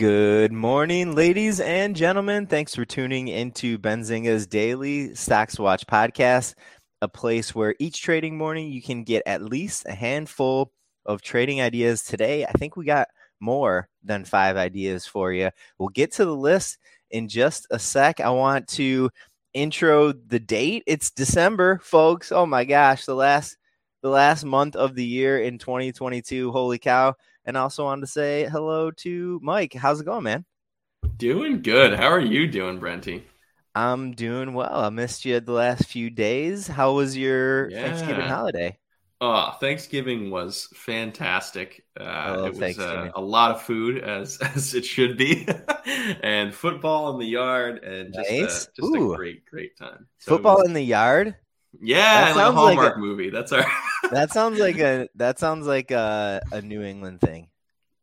Good morning, ladies and gentlemen. Thanks for tuning into Benzinga's daily Stocks Watch podcast, a place where each trading morning you can get at least a handful of trading ideas. Today, I think we got more than five ideas for you. We'll get to the list in just a sec. I want to intro the date. It's December, folks. Oh my gosh, the last the last month of the year in 2022. Holy cow. And I also wanted to say hello to Mike. How's it going, man? Doing good. How are you doing, Brenty? I'm doing well. I missed you the last few days. How was your yeah. Thanksgiving holiday? Oh, Thanksgiving was fantastic. Uh, it was uh, a lot of food, as as it should be, and football in the yard, and just, nice. uh, just a great, great time. So football was, in the yard? Yeah, like a Hallmark like a, movie. That's our. that sounds like a that sounds like a, a New England thing.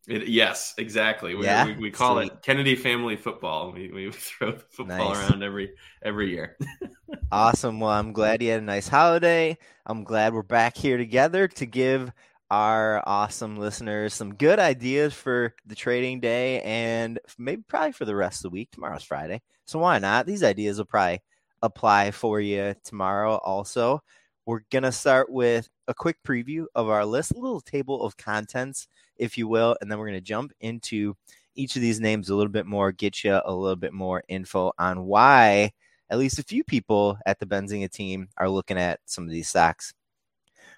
It, yes, exactly. We, yeah? we, we call Sweet. it Kennedy family football. We, we throw the football nice. around every every year. awesome. Well, I'm glad you had a nice holiday. I'm glad we're back here together to give our awesome listeners some good ideas for the trading day and maybe probably for the rest of the week. Tomorrow's Friday. So why not? These ideas will probably apply for you tomorrow also. We're going to start with a quick preview of our list, a little table of contents, if you will, and then we're going to jump into each of these names a little bit more, get you a little bit more info on why at least a few people at the Benzinga team are looking at some of these stocks.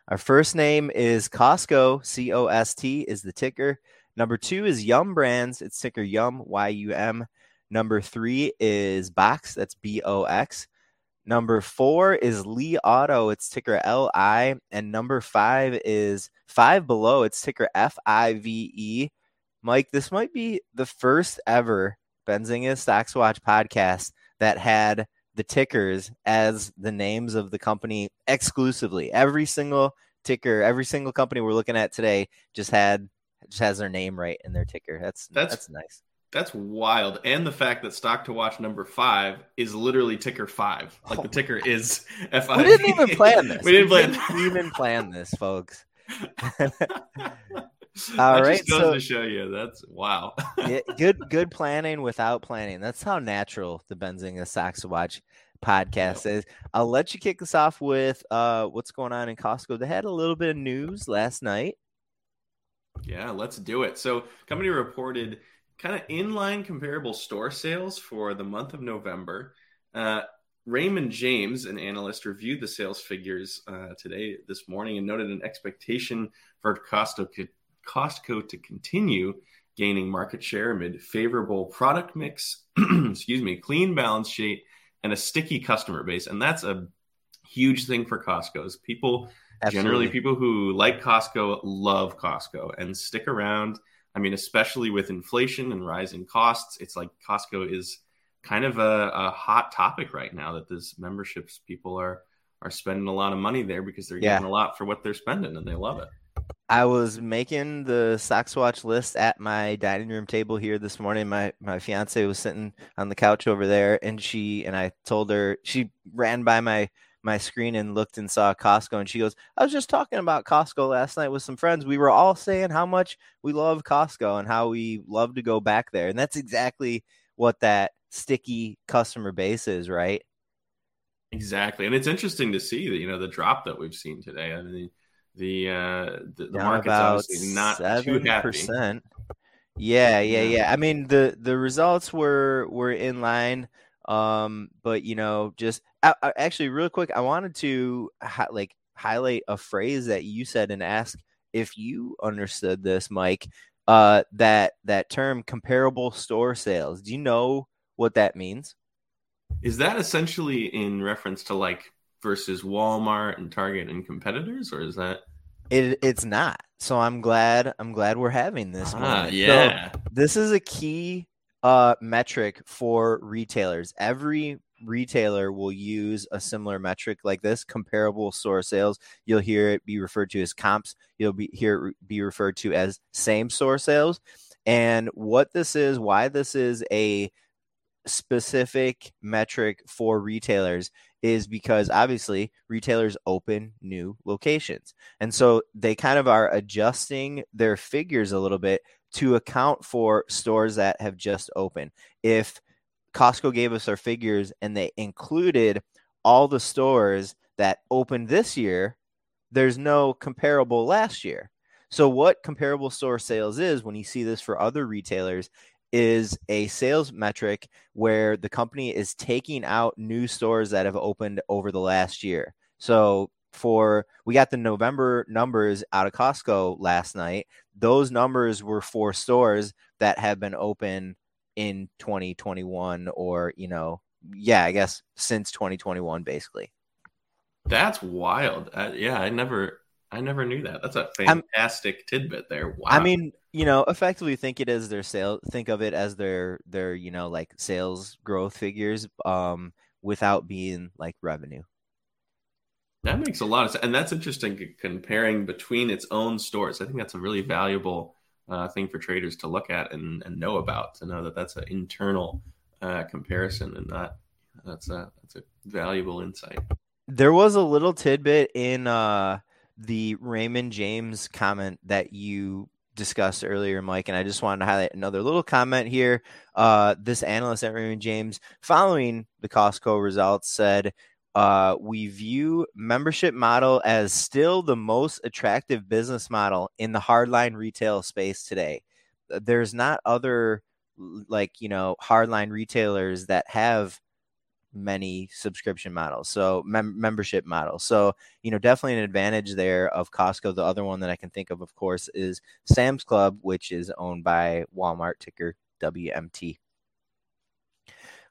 Our first name is Costco, C O S T is the ticker. Number two is Yum Brands, it's ticker Yum, Y U M. Number three is Box, that's B O X. Number four is Li Auto, it's ticker L I. And number five is Five Below, it's ticker F I V E. Mike, this might be the first ever Benzinga Stocks Watch podcast that had the tickers as the names of the company exclusively. Every single ticker, every single company we're looking at today just had just has their name right in their ticker. That's that's, that's nice. That's wild. And the fact that stock to watch number five is literally ticker five. Like oh. the ticker is F. We didn't even plan this. we didn't, we plan. didn't even plan this, folks. All that right, so to show you that's wow. yeah, good, good planning without planning. That's how natural the Benzinga Stocks to Watch podcast is. I'll let you kick us off with uh, what's going on in Costco. They had a little bit of news last night. Yeah, let's do it. So, company reported kind of inline comparable store sales for the month of November. Uh, Raymond James, an analyst, reviewed the sales figures uh, today, this morning, and noted an expectation for Costco, Costco to continue gaining market share amid favorable product mix, excuse me, clean balance sheet, and a sticky customer base. And that's a huge thing for Costco's people. Absolutely. Generally, people who like Costco love Costco and stick around I mean, especially with inflation and rising costs, it's like Costco is kind of a, a hot topic right now that this memberships people are are spending a lot of money there because they're yeah. getting a lot for what they're spending and they love it. I was making the stocks watch list at my dining room table here this morning. My my fiance was sitting on the couch over there, and she and I told her she ran by my my screen and looked and saw Costco, and she goes, "I was just talking about Costco last night with some friends. We were all saying how much we love Costco and how we love to go back there, and that's exactly what that sticky customer base is, right?" Exactly, and it's interesting to see that you know the drop that we've seen today. I mean, the uh, the, the market's obviously not 7%. too happy. Yeah, yeah, yeah. I mean the the results were were in line. Um, but you know, just I, I, actually, real quick, I wanted to like highlight a phrase that you said and ask if you understood this, Mike. Uh, that that term comparable store sales. Do you know what that means? Is that essentially in reference to like versus Walmart and Target and competitors, or is that? It it's not. So I'm glad I'm glad we're having this. Ah, yeah. So this is a key uh, metric for retailers. Every retailer will use a similar metric like this comparable store sales you'll hear it be referred to as comps you'll be hear it be referred to as same store sales and what this is why this is a specific metric for retailers is because obviously retailers open new locations. And so they kind of are adjusting their figures a little bit to account for stores that have just opened. If Costco gave us our figures and they included all the stores that opened this year, there's no comparable last year. So, what comparable store sales is when you see this for other retailers is a sales metric where the company is taking out new stores that have opened over the last year. So, for we got the November numbers out of Costco last night. Those numbers were for stores that have been open in 2021 or, you know, yeah, I guess since 2021 basically. That's wild. Uh, yeah, I never I never knew that. That's a fantastic I'm, tidbit there. Wow. I mean, you know, effectively think it as their sale think of it as their their, you know, like sales growth figures um without being like revenue. That makes a lot of sense. And that's interesting comparing between its own stores. I think that's a really valuable uh, thing for traders to look at and, and know about to know that that's an internal uh, comparison and not that's a that's a valuable insight. There was a little tidbit in uh, the Raymond James comment that you discussed earlier, Mike, and I just wanted to highlight another little comment here. Uh, this analyst at Raymond James, following the Costco results, said uh, we view membership model as still the most attractive business model in the hardline retail space today. There's not other like you know hardline retailers that have many subscription models so mem- membership models. So you know definitely an advantage there of costco. The other one that i can think of of course is sam's club which is owned by walmart ticker wmt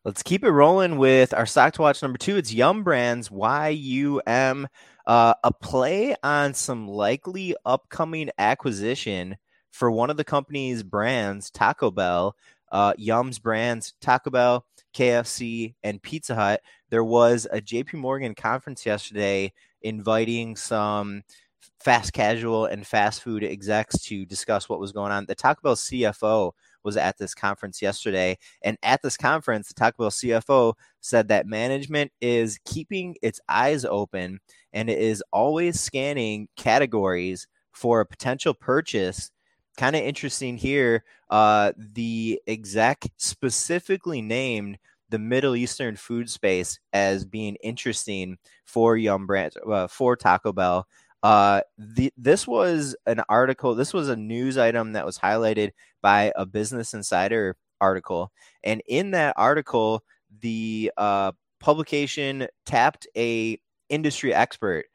Let's keep it rolling with our stock to watch number two. It's Yum Brands, Y-U-M, uh, a play on some likely upcoming acquisition for one of the company's brands, Taco Bell. Uh, Yum's brands, Taco Bell, KFC, and Pizza Hut. There was a JP Morgan conference yesterday inviting some fast casual and fast food execs to discuss what was going on. The Taco Bell CFO was at this conference yesterday. And at this conference, the Taco Bell CFO said that management is keeping its eyes open and it is always scanning categories for a potential purchase. Kind of interesting here. Uh, the exec specifically named the Middle Eastern food space as being interesting for Yum Brands, uh, for Taco Bell. Uh, the, this was an article, this was a news item that was highlighted by a Business Insider article. And in that article, the uh, publication tapped a industry expert,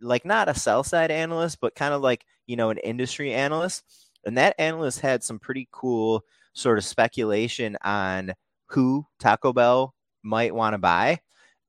like not a sell side analyst, but kind of like, you know, an industry analyst. And that analyst had some pretty cool sort of speculation on who Taco Bell might want to buy.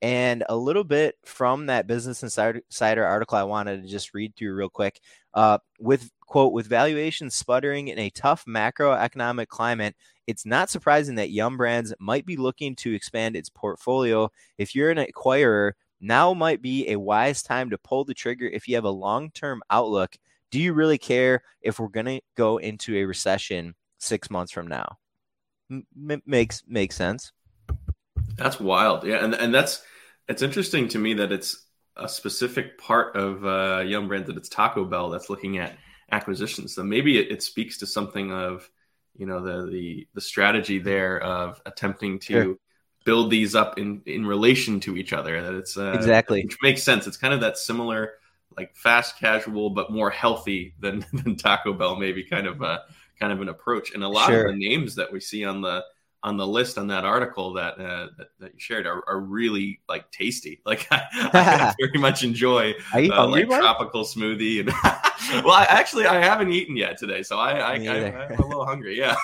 And a little bit from that Business Insider article, I wanted to just read through real quick. Uh, with quote, with valuations sputtering in a tough macroeconomic climate, it's not surprising that Yum Brands might be looking to expand its portfolio. If you're an acquirer, now might be a wise time to pull the trigger if you have a long term outlook. Do you really care if we're going to go into a recession six months from now? M- makes makes sense. That's wild. Yeah, and and that's it's interesting to me that it's a specific part of uh, Yum Brands that it's Taco Bell that's looking at acquisitions. So maybe it, it, speaks to something of you know the the the strategy there of attempting to sure. build these up in in relation to each other. That it's uh, exactly which makes sense. It's kind of that similar like fast casual but more healthy than than Taco Bell maybe kind of a kind of an approach. And a lot sure. of the names that we see on the on the list on that article that uh, that, that, you shared are, are, really like tasty. Like I, I very much enjoy uh, like tropical smoothie. And well, I, actually, I haven't eaten yet today, so I, I, am a little hungry. Yeah,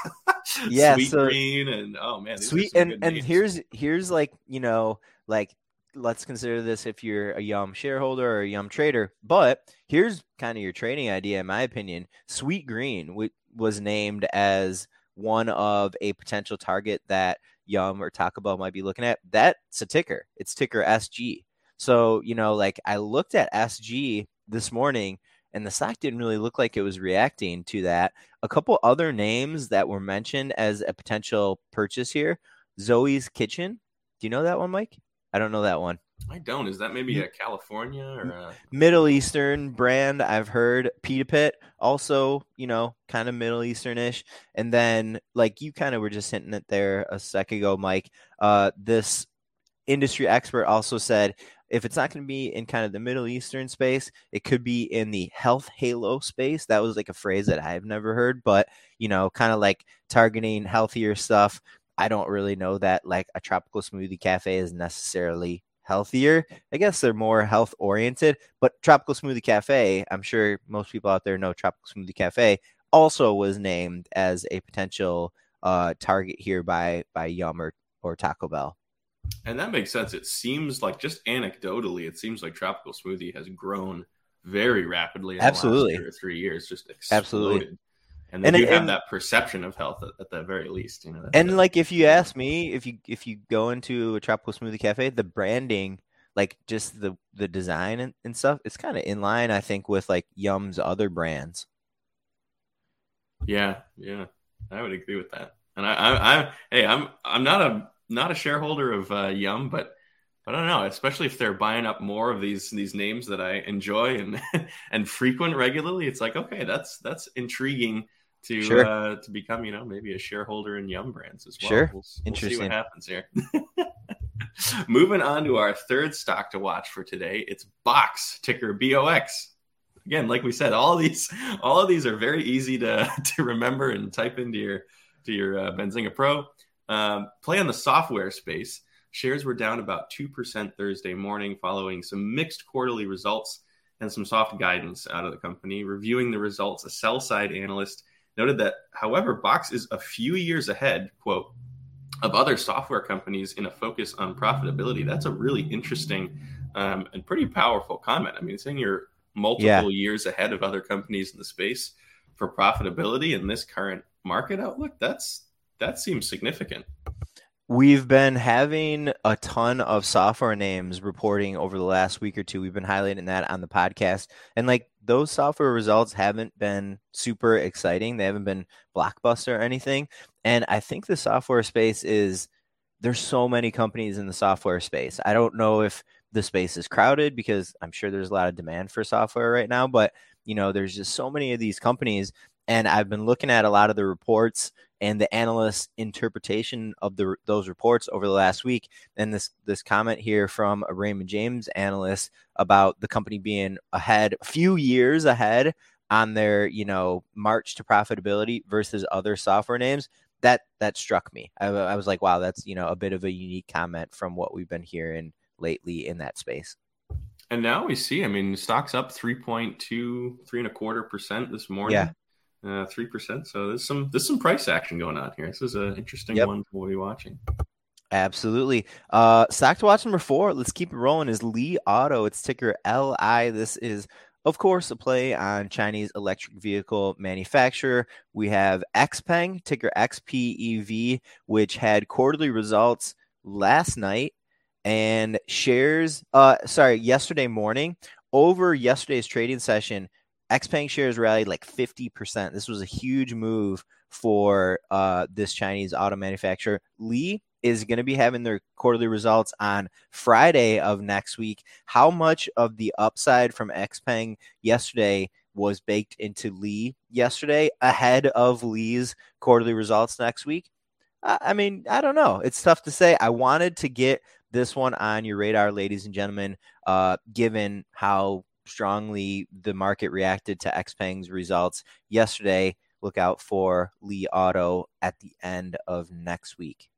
yeah, sweet so green and oh man, sweet and and names. here's here's like you know like let's consider this if you're a Yum shareholder or a Yum trader. But here's kind of your trading idea, in my opinion. Sweetgreen was named as one of a potential target that Yum or Taco Bell might be looking at, that's a ticker. It's ticker SG. So, you know, like I looked at SG this morning and the stock didn't really look like it was reacting to that. A couple other names that were mentioned as a potential purchase here Zoe's Kitchen. Do you know that one, Mike? I don't know that one. I don't. Is that maybe a California or a... Middle Eastern brand? I've heard Pita Pit, also, you know, kind of Middle Easternish. And then, like you kind of were just hinting it there a second ago, Mike. Uh, this industry expert also said if it's not going to be in kind of the Middle Eastern space, it could be in the health halo space. That was like a phrase that I've never heard, but you know, kind of like targeting healthier stuff. I don't really know that like a tropical smoothie cafe is necessarily healthier. I guess they're more health oriented, but Tropical Smoothie Cafe, I'm sure most people out there know Tropical Smoothie Cafe also was named as a potential uh, target here by by Yum or, or Taco Bell. And that makes sense. It seems like just anecdotally, it seems like tropical smoothie has grown very rapidly. Absolutely, three years, just exploded. absolutely. And they and, do have and, that perception of health at, at the very least, you know. And like, if you ask me, if you if you go into a tropical smoothie cafe, the branding, like just the the design and, and stuff, it's kind of in line, I think, with like Yum's other brands. Yeah, yeah, I would agree with that. And I, I, I hey, I'm I'm not a not a shareholder of uh, Yum, but I don't know, especially if they're buying up more of these these names that I enjoy and and frequent regularly. It's like okay, that's that's intriguing to sure. uh, to become you know maybe a shareholder in Yum Brands as well. Sure, we'll, interesting. We'll see what happens here. Moving on to our third stock to watch for today, it's Box ticker BOX. Again, like we said, all of these all of these are very easy to to remember and type into your to your uh, Benzinga Pro. Um, play on the software space. Shares were down about 2% Thursday morning following some mixed quarterly results and some soft guidance out of the company. Reviewing the results, a sell side analyst noted that, however, Box is a few years ahead, quote, of other software companies in a focus on profitability. That's a really interesting um, and pretty powerful comment. I mean, saying you're multiple yeah. years ahead of other companies in the space for profitability in this current market outlook, that's that seems significant. We've been having a ton of software names reporting over the last week or two. We've been highlighting that on the podcast. And like those software results haven't been super exciting. They haven't been blockbuster or anything. And I think the software space is there's so many companies in the software space. I don't know if the space is crowded because I'm sure there's a lot of demand for software right now, but you know, there's just so many of these companies and I've been looking at a lot of the reports and the analyst interpretation of the those reports over the last week. And this this comment here from a Raymond James analyst about the company being ahead, a few years ahead on their you know march to profitability versus other software names. That that struck me. I, I was like, wow, that's you know a bit of a unique comment from what we've been hearing lately in that space. And now we see, I mean, stocks up 3.2, three and a quarter percent this morning. Yeah three uh, percent. So there's some there's some price action going on here. This is an interesting yep. one we'll be watching. Absolutely. Uh, stock to watch number four. Let's keep it rolling. Is Li Auto? It's ticker LI. This is of course, a play on Chinese electric vehicle manufacturer. We have XPeng, ticker XPEV, which had quarterly results last night and shares, uh, sorry, yesterday morning. Over yesterday's trading session, Xpeng shares rallied like 50%. This was a huge move for uh, this Chinese auto manufacturer. Li is going to be having their quarterly results on Friday of next week. How much of the upside from Xpeng yesterday was baked into Li yesterday ahead of Li's quarterly results next week? I mean, I don't know. It's tough to say. I wanted to get this one on your radar, ladies and gentlemen, uh, given how strongly the market reacted to Xpeng's results yesterday. Look out for Li Auto at the end of next week.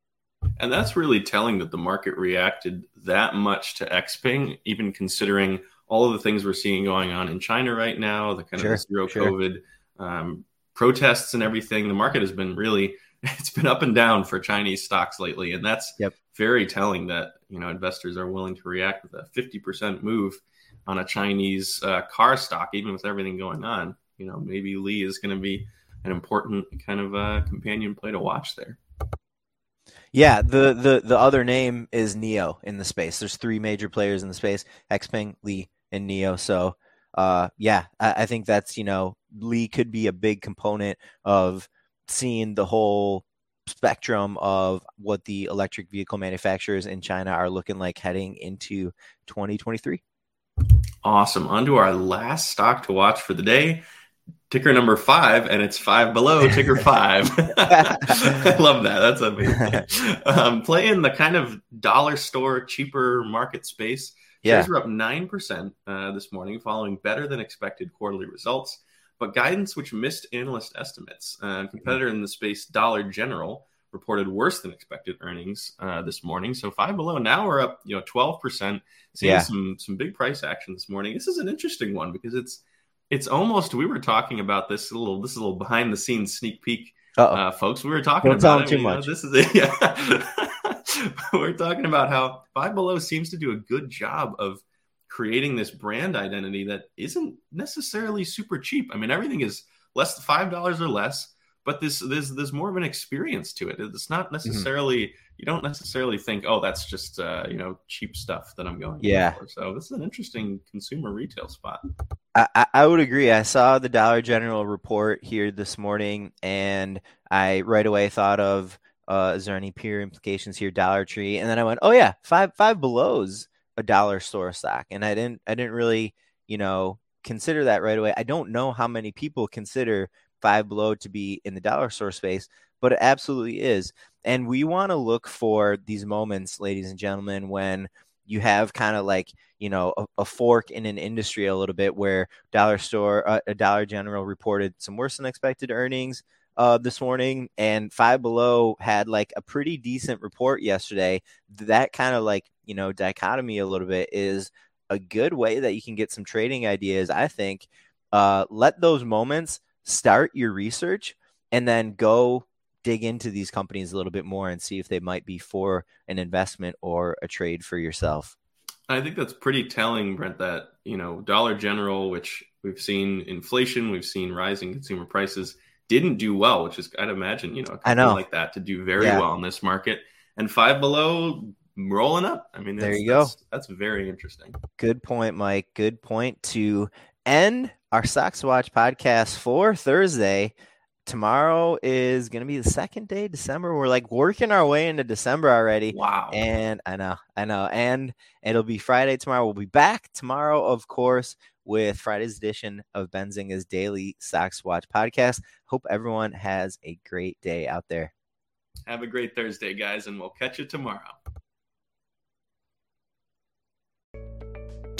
And that's really telling that the market reacted that much to Xpeng, even considering all of the things we're seeing going on in China right now, the kind sure, of zero sure. COVID um, protests and everything. The market has been really it's been up and down for Chinese stocks lately, and that's yep. very telling that you know investors are willing to react with a fifty percent move on a Chinese uh, car stock, even with everything going on. You know, maybe Li is going to be an important kind of uh, companion play to watch there. Yeah, the, the the other name is NIO in the space. There's three major players in the space: Xpeng, Li, and NIO. So, uh, yeah, I, I think that's you know Li could be a big component of seeing the whole spectrum of what the electric vehicle manufacturers in China are looking like heading into 2023. Awesome. On to our last stock to watch for the day. Ticker number five, and it's five below ticker five. I love that. That's amazing. Um, playing the kind of dollar store, cheaper market space. Yeah. Shares were up 9% uh, this morning following better than expected quarterly results, but guidance which missed analyst estimates. Uh, competitor in the space, Dollar General, reported worse than expected earnings uh, this morning. So five below. Now we're up, you know, 12%. Seeing Yeah. some some big price action this morning. This is an interesting one because it's it's almost we were talking about this a little this is a little behind the scenes sneak peek uh, folks. We were talking Don't about it. too you know, much. this is it. Yeah. we're talking about how Five Below seems to do a good job of creating this brand identity that isn't necessarily super cheap. I mean, everything is less than five dollars or less, but this there's there's more of an experience to it. It's Mm-hmm. not necessarily you don't necessarily think, oh, that's just uh, you know cheap stuff that I'm going Yeah. for. So this is an interesting consumer retail spot. I, I- I would agree. I saw the Dollar General report here this morning, and I right away thought of, uh, is there any peer implications here? Dollar Tree, and then I went, oh yeah, five five below's a dollar store stock, and I didn't I didn't really you know consider that right away. I don't know how many people consider Five Below to be in the dollar store space, but it absolutely is. And we want to look for these moments, ladies and gentlemen, when you have kind of like you know a, a fork in an industry a little bit where dollar store uh, a dollar general reported some worse than expected earnings uh, this morning and five below had like a pretty decent report yesterday that kind of like you know dichotomy a little bit is a good way that you can get some trading ideas i think uh, let those moments start your research and then go dig into these companies a little bit more and see if they might be for an investment or a trade for yourself I think that's pretty telling, Brent, that, you know, Dollar General, which we've seen inflation, we've seen rising consumer prices, didn't do well, which is, I'd imagine, you know, a I know. like that to do very Yeah. well in this market. And Five Below rolling up. I mean, There that's, you go. That's, that's very interesting. Good point, Mike. Good point to end our Stocks Watch podcast for Thursday. Tomorrow is going to be the second day of December. We're like working our way into December already. Wow. And I know, I know. And it'll be Friday tomorrow. We'll be back tomorrow, of course, with Friday's edition of Benzinga's Daily Stocks Watch podcast. Hope everyone has a great day out there. Have a great Thursday, guys, and we'll catch you tomorrow.